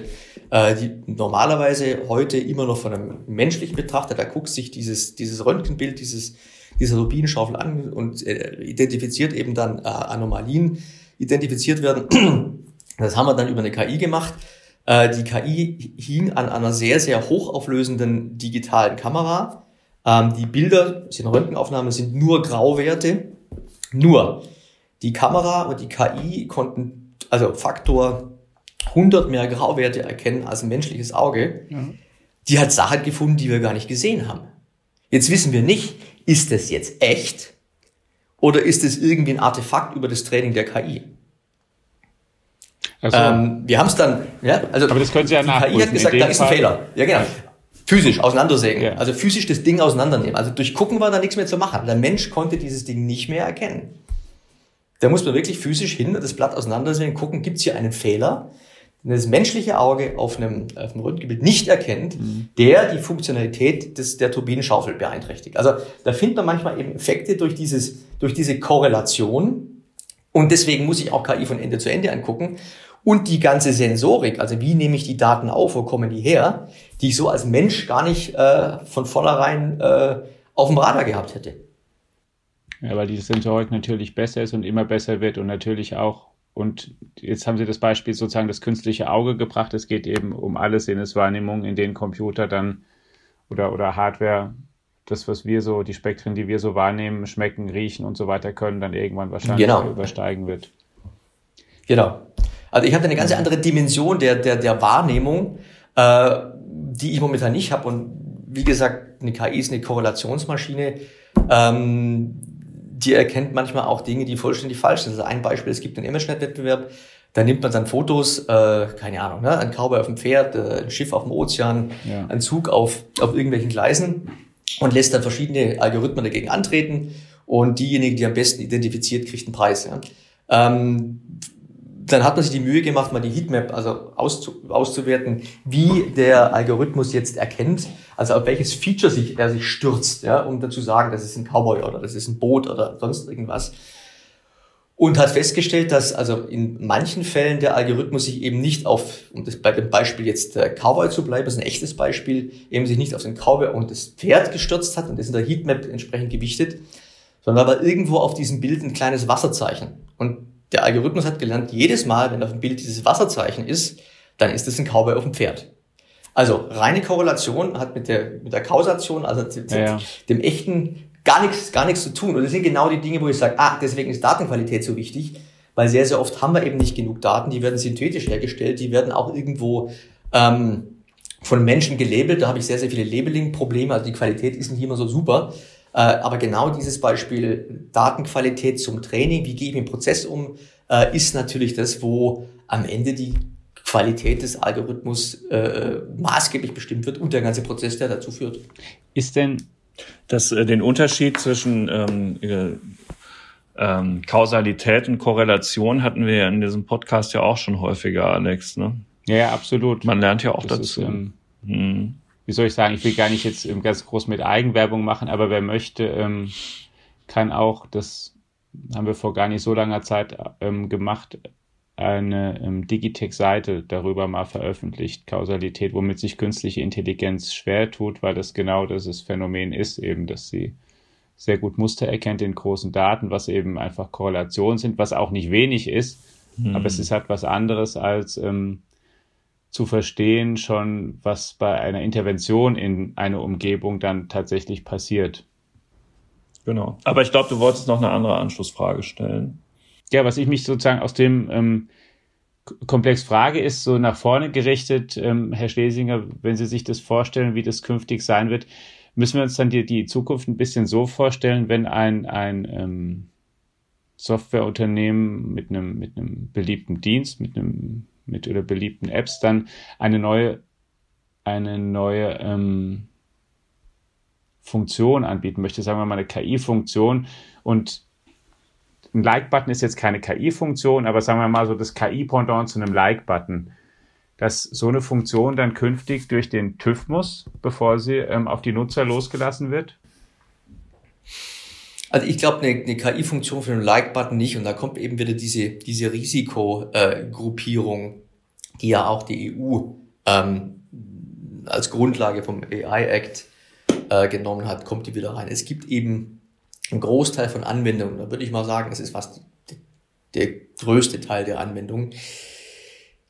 äh, die normalerweise heute immer noch von einem menschlichen Betrachter, da guckt sich dieses, dieses Röntgenbild, dieses dieser Turbinenschaufel an und äh, identifiziert eben dann äh, Anomalien, identifiziert werden. Das haben wir dann über eine KI gemacht. Äh, die KI hing an einer sehr, sehr hochauflösenden digitalen Kamera. Ähm, die Bilder, sind Röntgenaufnahmen, sind nur Grauwerte. Nur die Kamera und die KI konnten also Faktor 100 mehr Grauwerte erkennen als ein menschliches Auge. Mhm. Die hat Sachen gefunden, die wir gar nicht gesehen haben. Jetzt wissen wir nicht, ist das jetzt echt oder ist es irgendwie ein Artefakt über das Training der KI? Also, ähm, wir haben es dann, ja, also aber das können Sie ja die KI hat gesagt, da ist ein Fehler. Ja, genau. Physisch auseinandersägen. Ja. Also physisch das Ding auseinandernehmen. Also durch Gucken war da nichts mehr zu machen. Der Mensch konnte dieses Ding nicht mehr erkennen. Da muss man wirklich physisch hin, das Blatt auseinandersägen, gucken, gibt es hier einen Fehler? den das menschliche Auge auf einem, auf einem Röntgenbild nicht erkennt, mhm. der die Funktionalität des, der Turbinenschaufel beeinträchtigt. Also da findet man manchmal eben Effekte durch, dieses, durch diese Korrelation. Und deswegen muss ich auch KI von Ende zu Ende angucken. Und die ganze Sensorik, also wie nehme ich die Daten auf, wo kommen die her, die ich so als Mensch gar nicht äh, von vornherein äh, auf dem Radar gehabt hätte. Ja, weil die Sensorik natürlich besser ist und immer besser wird und natürlich auch und jetzt haben Sie das Beispiel sozusagen das künstliche Auge gebracht. Es geht eben um alle Sinneswahrnehmungen, in denen Computer dann oder, oder Hardware, das, was wir so, die Spektren, die wir so wahrnehmen, schmecken, riechen und so weiter können, dann irgendwann wahrscheinlich genau. übersteigen wird. Genau. Also ich habe eine ganz andere Dimension der, der, der Wahrnehmung, äh, die ich momentan nicht habe. Und wie gesagt, eine KI ist eine Korrelationsmaschine. Ähm, die erkennt manchmal auch Dinge, die vollständig falsch sind. Also ein Beispiel, es gibt einen Immerschnitt-Wettbewerb, da nimmt man dann Fotos, äh, keine Ahnung, ne, ein Cowboy auf dem Pferd, äh, ein Schiff auf dem Ozean, ja. ein Zug auf, auf irgendwelchen Gleisen und lässt dann verschiedene Algorithmen dagegen antreten und diejenige, die am besten identifiziert, kriegt einen Preis. Ja. Ähm, dann hat man sich die Mühe gemacht, mal die Heatmap also auszu, auszuwerten, wie der Algorithmus jetzt erkennt, also auf welches Feature sich, er sich stürzt, ja, um dann zu sagen, das ist ein Cowboy oder das ist ein Boot oder sonst irgendwas. Und hat festgestellt, dass also in manchen Fällen der Algorithmus sich eben nicht auf, um das bei dem Beispiel jetzt der Cowboy zu bleiben, das ist ein echtes Beispiel, eben sich nicht auf den Cowboy und das Pferd gestürzt hat und das in der Heatmap entsprechend gewichtet, sondern war irgendwo auf diesem Bild ein kleines Wasserzeichen. Und der Algorithmus hat gelernt, jedes Mal, wenn auf dem Bild dieses Wasserzeichen ist, dann ist es ein Cowboy auf dem Pferd. Also reine Korrelation hat mit der, mit der Kausation, also ja, ja. dem echten gar nichts, gar nichts zu tun. Und das sind genau die Dinge, wo ich sage, ah, deswegen ist Datenqualität so wichtig, weil sehr, sehr oft haben wir eben nicht genug Daten, die werden synthetisch hergestellt, die werden auch irgendwo ähm, von Menschen gelabelt. Da habe ich sehr, sehr viele Labeling-Probleme, also die Qualität ist nicht immer so super. Äh, aber genau dieses Beispiel Datenqualität zum Training, wie gehe ich mit dem Prozess um, äh, ist natürlich das, wo am Ende die Qualität des Algorithmus äh, maßgeblich bestimmt wird und der ganze Prozess, der dazu führt. Ist denn das äh, den Unterschied zwischen ähm, äh, ähm, Kausalität und Korrelation hatten wir ja in diesem Podcast ja auch schon häufiger, Alex. Ne? Ja, ja absolut. Man lernt ja auch das dazu. Ist, ähm, hm wie soll ich sagen, ich will gar nicht jetzt ganz groß mit Eigenwerbung machen, aber wer möchte, ähm, kann auch, das haben wir vor gar nicht so langer Zeit ähm, gemacht, eine ähm, Digitech-Seite darüber mal veröffentlicht, Kausalität, womit sich künstliche Intelligenz schwer tut, weil das genau das Phänomen ist, eben, dass sie sehr gut Muster erkennt in großen Daten, was eben einfach Korrelationen sind, was auch nicht wenig ist, hm. aber es ist halt was anderes als ähm, zu verstehen, schon was bei einer Intervention in eine Umgebung dann tatsächlich passiert. Genau. Aber ich glaube, du wolltest noch eine andere Anschlussfrage stellen. Ja, was ich mich sozusagen aus dem ähm, Komplex frage, ist so nach vorne gerichtet, ähm, Herr Schlesinger, wenn Sie sich das vorstellen, wie das künftig sein wird, müssen wir uns dann die, die Zukunft ein bisschen so vorstellen, wenn ein, ein ähm, Softwareunternehmen mit einem, mit einem beliebten Dienst, mit einem mit oder beliebten Apps dann eine neue, eine neue ähm, Funktion anbieten möchte, sagen wir mal eine KI-Funktion und ein Like-Button ist jetzt keine KI-Funktion, aber sagen wir mal so das KI-Pendant zu einem Like-Button, dass so eine Funktion dann künftig durch den TÜV muss, bevor sie ähm, auf die Nutzer losgelassen wird? Also ich glaube, eine, eine KI-Funktion für einen Like-Button nicht. Und da kommt eben wieder diese, diese Risikogruppierung, äh, die ja auch die EU ähm, als Grundlage vom AI-Act äh, genommen hat, kommt die wieder rein. Es gibt eben ein Großteil von Anwendungen, da würde ich mal sagen, das ist fast der größte Teil der Anwendungen,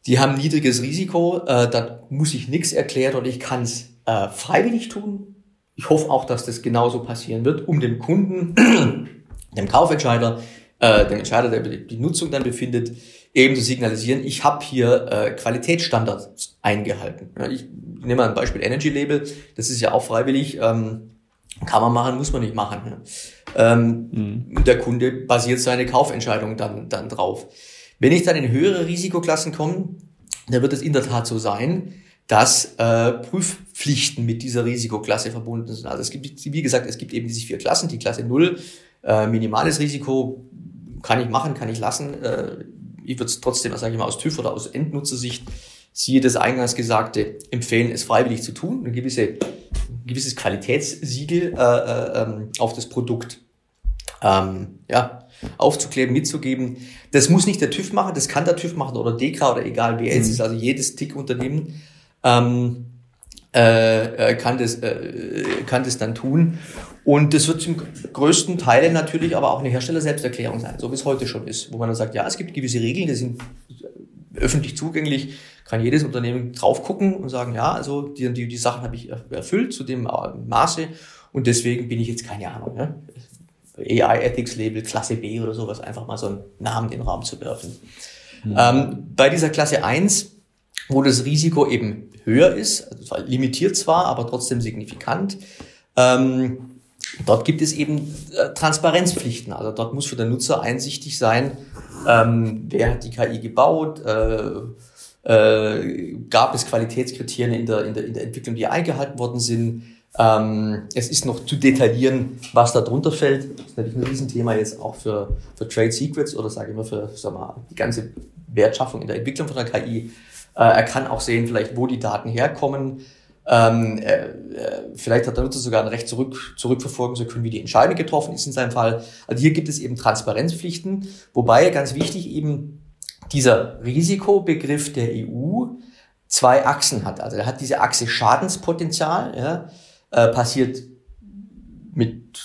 die haben niedriges Risiko, äh, da muss ich nichts erklären und ich kann es äh, freiwillig tun. Ich hoffe auch, dass das genauso passieren wird, um dem Kunden, dem Kaufentscheider, äh, dem Entscheider, der die Nutzung dann befindet, eben zu signalisieren, ich habe hier äh, Qualitätsstandards eingehalten. Ja, ich nehme mal ein Beispiel Energy Label, das ist ja auch freiwillig, ähm, kann man machen, muss man nicht machen. Ja. Ähm, mhm. Der Kunde basiert seine Kaufentscheidung dann, dann drauf. Wenn ich dann in höhere Risikoklassen komme, dann wird es in der Tat so sein, dass äh, Prüfpflichten mit dieser Risikoklasse verbunden sind. Also es gibt, wie gesagt, es gibt eben diese vier Klassen. Die Klasse 0, äh, minimales Risiko, kann ich machen, kann ich lassen. Äh, ich würde es trotzdem, sage ich mal, aus TÜV oder aus Endnutzersicht, siehe das eingangs Gesagte, empfehlen, es freiwillig zu tun, ein, gewisse, gewisses Qualitätssiegel äh, äh, ähm, auf das Produkt ähm, ja, aufzukleben, mitzugeben. Das muss nicht der TÜV machen, das kann der TÜV machen oder DEKRA oder egal wer es mhm. ist, also jedes TIC-Unternehmen ähm, äh, äh, kann, das, äh, kann das dann tun. Und das wird zum größten Teil natürlich aber auch eine Hersteller-Selbsterklärung sein, so wie es heute schon ist, wo man dann sagt, ja, es gibt gewisse Regeln, die sind öffentlich zugänglich, kann jedes Unternehmen drauf gucken und sagen, ja, also die, die, die Sachen habe ich erfüllt zu dem Maße und deswegen bin ich jetzt keine Ahnung. Ne? AI Ethics Label Klasse B oder sowas, einfach mal so einen Namen in den Raum zu werfen. Mhm. Ähm, bei dieser Klasse 1, wo das Risiko eben höher ist, also limitiert zwar, aber trotzdem signifikant, ähm, dort gibt es eben äh, Transparenzpflichten. Also dort muss für den Nutzer einsichtig sein, ähm, wer hat die KI gebaut, äh, äh, gab es Qualitätskriterien in der, in, der, in der Entwicklung, die eingehalten worden sind, ähm, es ist noch zu detaillieren, was da drunter fällt. Das ist natürlich ein Riesenthema jetzt auch für, für Trade Secrets oder sage ich mal für sag mal, die ganze Wertschaffung in der Entwicklung von der KI. Äh, er kann auch sehen, vielleicht, wo die Daten herkommen. Ähm, äh, äh, vielleicht hat der Nutzer sogar ein Recht zurück, zurückverfolgen zu können, wie die Entscheidung getroffen ist in seinem Fall. Also hier gibt es eben Transparenzpflichten, wobei ganz wichtig eben dieser Risikobegriff der EU zwei Achsen hat. Also er hat diese Achse Schadenspotenzial, ja, äh, passiert mit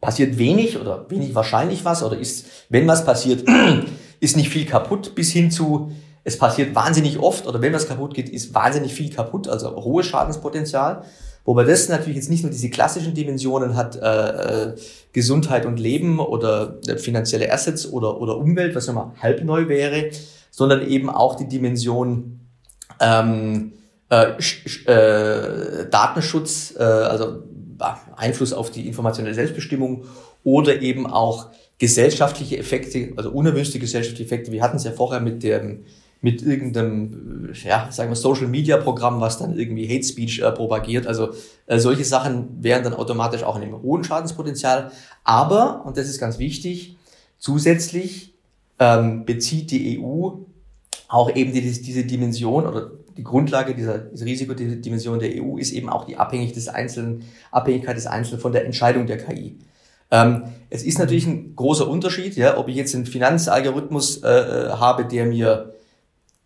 passiert wenig oder wenig wahrscheinlich was oder ist, wenn was passiert, ist nicht viel kaputt bis hin zu, es passiert wahnsinnig oft oder wenn was kaputt geht, ist wahnsinnig viel kaputt, also hohes Schadenspotenzial. Wobei das natürlich jetzt nicht nur diese klassischen Dimensionen hat, äh, äh Gesundheit und Leben oder äh, finanzielle Assets oder, oder Umwelt, was nochmal halb neu wäre, sondern eben auch die Dimension ähm, äh, äh, Datenschutz, äh, also Einfluss auf die informationelle Selbstbestimmung oder eben auch gesellschaftliche Effekte, also unerwünschte gesellschaftliche Effekte. Wir hatten es ja vorher mit dem mit irgendeinem, ja, sagen wir Social Media Programm, was dann irgendwie Hate Speech äh, propagiert. Also äh, solche Sachen wären dann automatisch auch in einem hohen Schadenspotenzial. Aber, und das ist ganz wichtig, zusätzlich ähm, bezieht die EU auch eben die, diese Dimension oder die Grundlage dieser, dieser Risikodimension der EU ist eben auch die Abhängig des Einzelnen, Abhängigkeit des Einzelnen von der Entscheidung der KI. Ähm, es ist natürlich ein großer Unterschied, ja, ob ich jetzt einen Finanzalgorithmus äh, äh habe, der mir,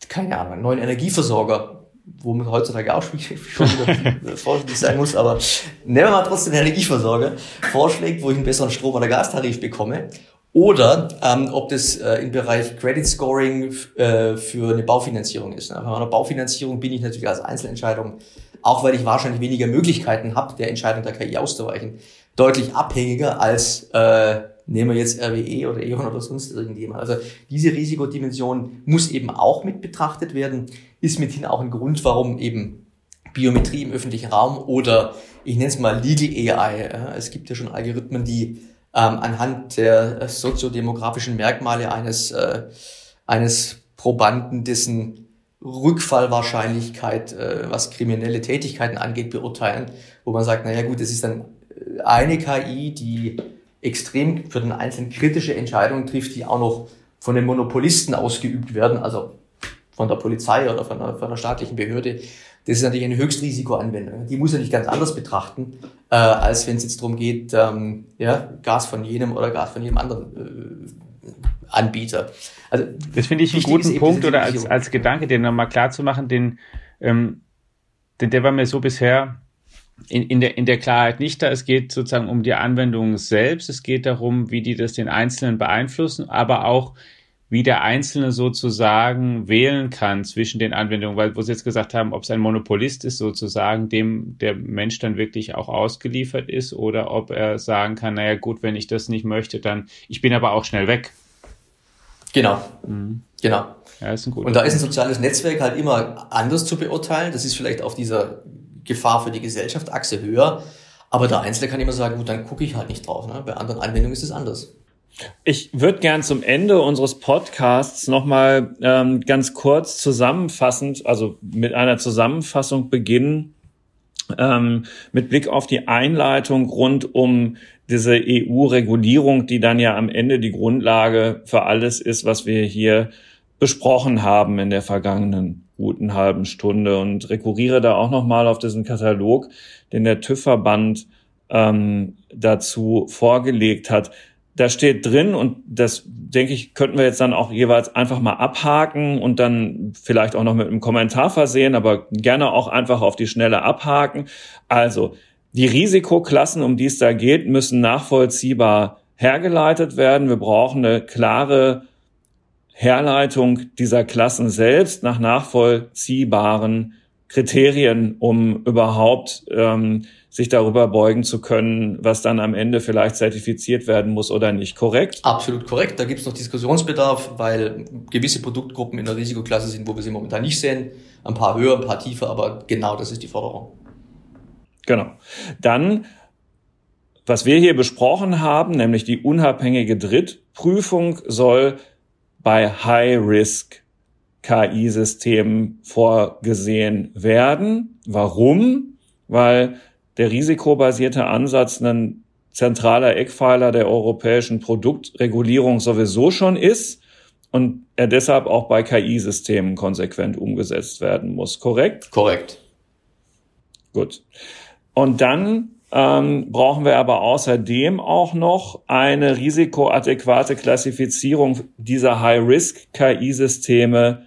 keine Ahnung, einen neuen Energieversorger, wo man heutzutage auch schon vorsichtig sein muss, aber nehmen wir mal trotzdem einen Energieversorger, vorschlägt, wo ich einen besseren Strom- oder Gastarif bekomme, oder ähm, ob das äh, im Bereich Credit Scoring äh, für eine Baufinanzierung ist. Bei einer Baufinanzierung bin ich natürlich als Einzelentscheidung, auch weil ich wahrscheinlich weniger Möglichkeiten habe, der Entscheidung der KI auszuweichen, deutlich abhängiger als äh, nehmen wir jetzt RWE oder E.ON oder sonst irgendjemand. Also diese Risikodimension muss eben auch mit betrachtet werden, ist mithin auch ein Grund, warum eben Biometrie im öffentlichen Raum oder ich nenne es mal Legal AI. Es gibt ja schon Algorithmen, die ähm, anhand der soziodemografischen Merkmale eines, äh, eines Probanden, dessen Rückfallwahrscheinlichkeit, äh, was kriminelle Tätigkeiten angeht, beurteilen, wo man sagt, naja gut, es ist dann eine KI, die extrem für den Einzelnen kritische Entscheidungen trifft, die auch noch von den Monopolisten ausgeübt werden, also von der Polizei oder von einer, von einer staatlichen Behörde. Das ist natürlich eine Höchstrisikoanwendung. Die muss er nicht ganz anders betrachten, äh, als wenn es jetzt darum geht, ähm, ja, Gas von jenem oder Gas von jedem anderen äh, Anbieter. Also das finde ich einen guten Punkt oder als, als Gedanke, den nochmal klar zu machen, den, ähm, denn der war mir so bisher in, in, der, in der Klarheit nicht da. Es geht sozusagen um die Anwendung selbst. Es geht darum, wie die das den Einzelnen beeinflussen, aber auch, wie der Einzelne sozusagen wählen kann zwischen den Anwendungen, weil wo Sie jetzt gesagt haben, ob es ein Monopolist ist sozusagen, dem der Mensch dann wirklich auch ausgeliefert ist oder ob er sagen kann, naja gut, wenn ich das nicht möchte, dann, ich bin aber auch schnell weg. Genau. Mhm. Genau. Ja, ist ein guter Und da ist ein soziales Netzwerk halt immer anders zu beurteilen. Das ist vielleicht auf dieser Gefahr für die Gesellschaft Achse höher. Aber der Einzelne kann immer sagen, gut, dann gucke ich halt nicht drauf. Ne? Bei anderen Anwendungen ist es anders. Ich würde gern zum Ende unseres Podcasts nochmal ähm, ganz kurz zusammenfassend, also mit einer Zusammenfassung beginnen, ähm, mit Blick auf die Einleitung rund um diese EU-Regulierung, die dann ja am Ende die Grundlage für alles ist, was wir hier besprochen haben in der vergangenen guten halben Stunde und rekurriere da auch nochmal auf diesen Katalog, den der TÜV-Verband ähm, dazu vorgelegt hat da steht drin und das denke ich, könnten wir jetzt dann auch jeweils einfach mal abhaken und dann vielleicht auch noch mit einem Kommentar versehen, aber gerne auch einfach auf die Schnelle abhaken. Also, die Risikoklassen, um die es da geht, müssen nachvollziehbar hergeleitet werden. Wir brauchen eine klare Herleitung dieser Klassen selbst nach nachvollziehbaren Kriterien, um überhaupt ähm, sich darüber beugen zu können, was dann am Ende vielleicht zertifiziert werden muss oder nicht. Korrekt? Absolut korrekt. Da gibt es noch Diskussionsbedarf, weil gewisse Produktgruppen in der Risikoklasse sind, wo wir sie momentan nicht sehen. Ein paar höher, ein paar tiefer, aber genau das ist die Forderung. Genau. Dann, was wir hier besprochen haben, nämlich die unabhängige Drittprüfung soll bei High-Risk KI-Systemen vorgesehen werden. Warum? Weil der risikobasierte Ansatz ein zentraler Eckpfeiler der europäischen Produktregulierung sowieso schon ist und er deshalb auch bei KI-Systemen konsequent umgesetzt werden muss. Korrekt? Korrekt. Gut. Und dann ähm, brauchen wir aber außerdem auch noch eine risikoadäquate Klassifizierung dieser High-Risk-KI-Systeme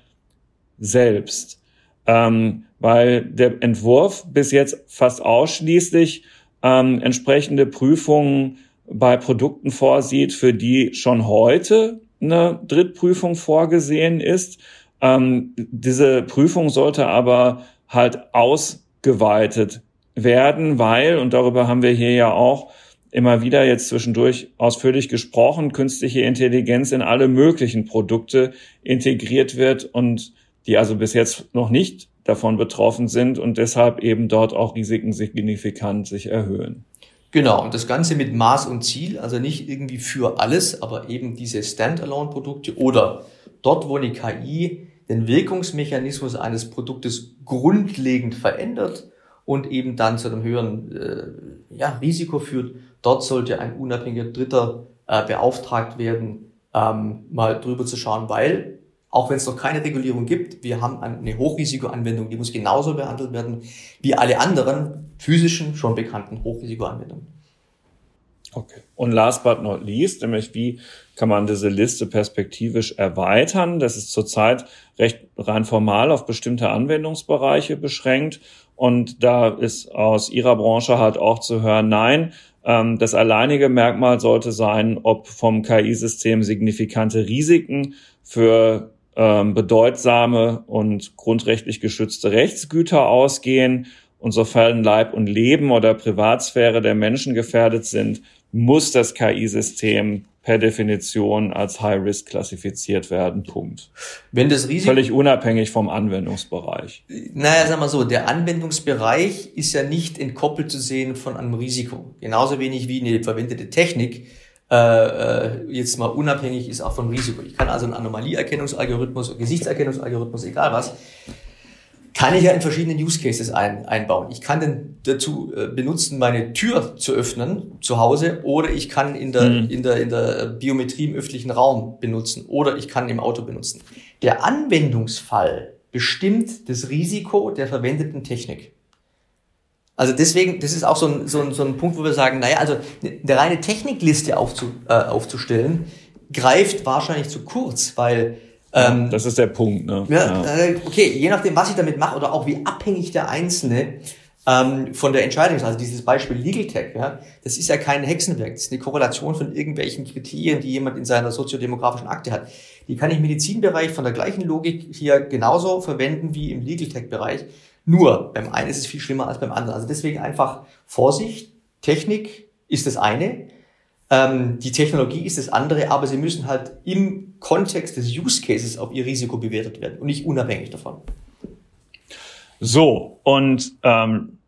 selbst. Ähm, weil der Entwurf bis jetzt fast ausschließlich ähm, entsprechende Prüfungen bei Produkten vorsieht, für die schon heute eine Drittprüfung vorgesehen ist. Ähm, diese Prüfung sollte aber halt ausgeweitet werden, weil, und darüber haben wir hier ja auch immer wieder jetzt zwischendurch ausführlich gesprochen, künstliche Intelligenz in alle möglichen Produkte integriert wird und die also bis jetzt noch nicht davon betroffen sind und deshalb eben dort auch Risiken signifikant sich erhöhen. Genau, und das Ganze mit Maß und Ziel, also nicht irgendwie für alles, aber eben diese Standalone-Produkte oder dort, wo eine KI den Wirkungsmechanismus eines Produktes grundlegend verändert und eben dann zu einem höheren äh, ja, Risiko führt, dort sollte ein unabhängiger Dritter äh, beauftragt werden, ähm, mal drüber zu schauen, weil auch wenn es noch keine Regulierung gibt, wir haben eine Hochrisikoanwendung, die muss genauso behandelt werden wie alle anderen physischen, schon bekannten Hochrisikoanwendungen. Okay. Und last but not least, nämlich wie kann man diese Liste perspektivisch erweitern? Das ist zurzeit recht rein formal auf bestimmte Anwendungsbereiche beschränkt. Und da ist aus Ihrer Branche halt auch zu hören, nein, ähm, das alleinige Merkmal sollte sein, ob vom KI-System signifikante Risiken für ähm, bedeutsame und grundrechtlich geschützte Rechtsgüter ausgehen. Und sofern Leib und Leben oder Privatsphäre der Menschen gefährdet sind, muss das KI-System per Definition als High Risk klassifiziert werden. Punkt. Wenn das Risiko völlig unabhängig vom Anwendungsbereich. Naja, sagen wir so, der Anwendungsbereich ist ja nicht entkoppelt zu sehen von einem Risiko. Genauso wenig wie eine verwendete Technik äh, äh, jetzt mal unabhängig ist auch vom Risiko. Ich kann also einen Anomalieerkennungsalgorithmus, Gesichtserkennungsalgorithmus, egal was, kann ich ja in verschiedenen Use Cases ein, einbauen. Ich kann den dazu äh, benutzen, meine Tür zu öffnen zu Hause oder ich kann in der, mhm. in der, in der Biometrie im öffentlichen Raum benutzen oder ich kann im Auto benutzen. Der Anwendungsfall bestimmt das Risiko der verwendeten Technik. Also deswegen, das ist auch so ein, so ein, so ein Punkt, wo wir sagen, naja, also eine reine Technikliste aufzu, äh, aufzustellen, greift wahrscheinlich zu kurz, weil ähm, das ist der Punkt. Ne? Ja. Äh, okay, je nachdem, was ich damit mache oder auch wie abhängig der Einzelne ähm, von der Entscheidung, also dieses Beispiel Legal Tech, ja, das ist ja kein Hexenwerk, das ist eine Korrelation von irgendwelchen Kriterien, die jemand in seiner soziodemografischen Akte hat. Die kann ich im Medizinbereich von der gleichen Logik hier genauso verwenden wie im Legal Tech Bereich. Nur beim einen ist es viel schlimmer als beim anderen. Also deswegen einfach Vorsicht. Technik ist das eine, ähm, die Technologie ist das andere, aber sie müssen halt im Kontext des Use Cases auf ihr Risiko bewertet werden und nicht unabhängig davon. So, und ähm,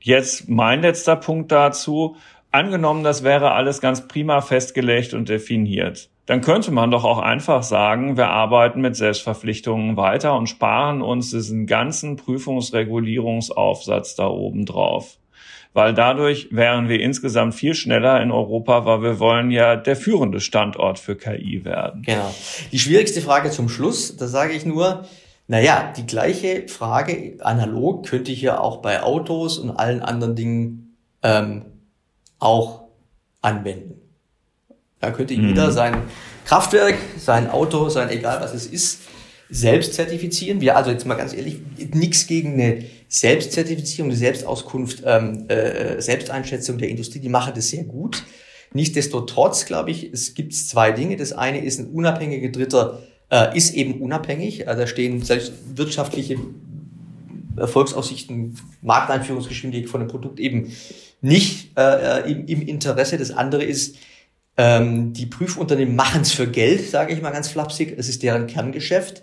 jetzt mein letzter Punkt dazu. Angenommen, das wäre alles ganz prima festgelegt und definiert. Dann könnte man doch auch einfach sagen, wir arbeiten mit Selbstverpflichtungen weiter und sparen uns diesen ganzen Prüfungsregulierungsaufsatz da oben drauf weil dadurch wären wir insgesamt viel schneller in Europa, weil wir wollen ja der führende Standort für KI werden. Genau. Die schwierigste Frage zum Schluss, da sage ich nur, naja, die gleiche Frage analog könnte ich ja auch bei Autos und allen anderen Dingen ähm, auch anwenden. Da könnte jeder mhm. sein Kraftwerk, sein Auto, sein egal was es ist, selbst zertifizieren. Wir, also jetzt mal ganz ehrlich, nichts gegen eine Selbstzertifizierung, eine Selbstauskunft, ähm, äh, Selbsteinschätzung der Industrie, die machen das sehr gut. Nichtsdestotrotz, glaube ich, es gibt zwei Dinge. Das eine ist ein unabhängiger Dritter, äh, ist eben unabhängig. Also da stehen selbst wirtschaftliche Erfolgsaussichten, Markteinführungsgeschwindigkeit von einem Produkt eben nicht äh, im, im Interesse. Das andere ist, ähm, die Prüfunternehmen machen es für Geld, sage ich mal ganz flapsig. Es ist deren Kerngeschäft.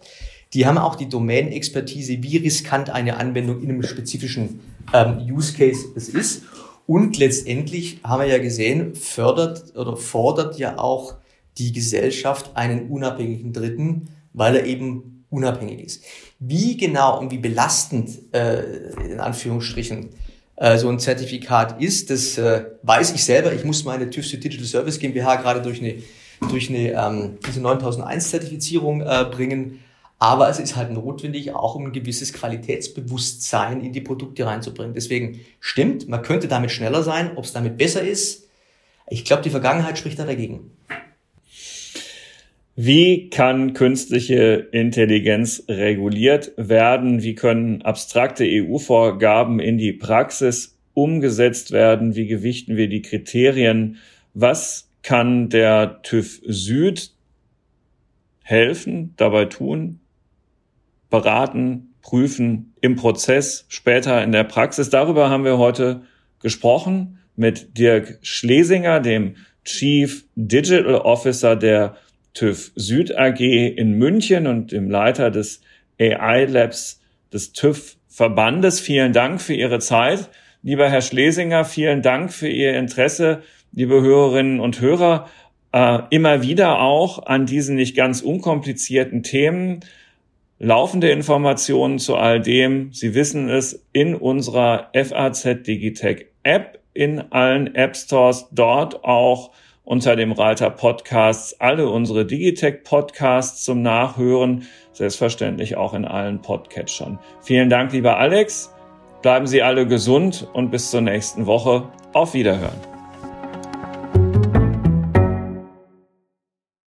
Die haben auch die Domain-Expertise, wie riskant eine Anwendung in einem spezifischen ähm, Use Case es ist. Und letztendlich haben wir ja gesehen, fördert oder fordert ja auch die Gesellschaft einen unabhängigen Dritten, weil er eben unabhängig ist. Wie genau und wie belastend, äh, in Anführungsstrichen, äh, so ein Zertifikat ist, das äh, weiß ich selber. Ich muss meine TÜV Digital Service GmbH gerade durch eine, durch eine ähm, diese 9001 Zertifizierung äh, bringen. Aber es ist halt notwendig, auch um ein gewisses Qualitätsbewusstsein in die Produkte reinzubringen. Deswegen stimmt, man könnte damit schneller sein. Ob es damit besser ist, ich glaube, die Vergangenheit spricht da dagegen. Wie kann künstliche Intelligenz reguliert werden? Wie können abstrakte EU-Vorgaben in die Praxis umgesetzt werden? Wie gewichten wir die Kriterien? Was kann der TÜV Süd helfen, dabei tun, beraten, prüfen im Prozess, später in der Praxis? Darüber haben wir heute gesprochen mit Dirk Schlesinger, dem Chief Digital Officer der TÜV Süd AG in München und dem Leiter des AI Labs des TÜV Verbandes. Vielen Dank für Ihre Zeit. Lieber Herr Schlesinger, vielen Dank für Ihr Interesse, liebe Hörerinnen und Hörer, äh, immer wieder auch an diesen nicht ganz unkomplizierten Themen. Laufende Informationen zu all dem, Sie wissen es, in unserer FAZ Digitech App, in allen App Stores, dort auch unter dem Reiter Podcasts alle unsere Digitech Podcasts zum Nachhören, selbstverständlich auch in allen Podcatchern. Vielen Dank, lieber Alex. Bleiben Sie alle gesund und bis zur nächsten Woche. Auf Wiederhören.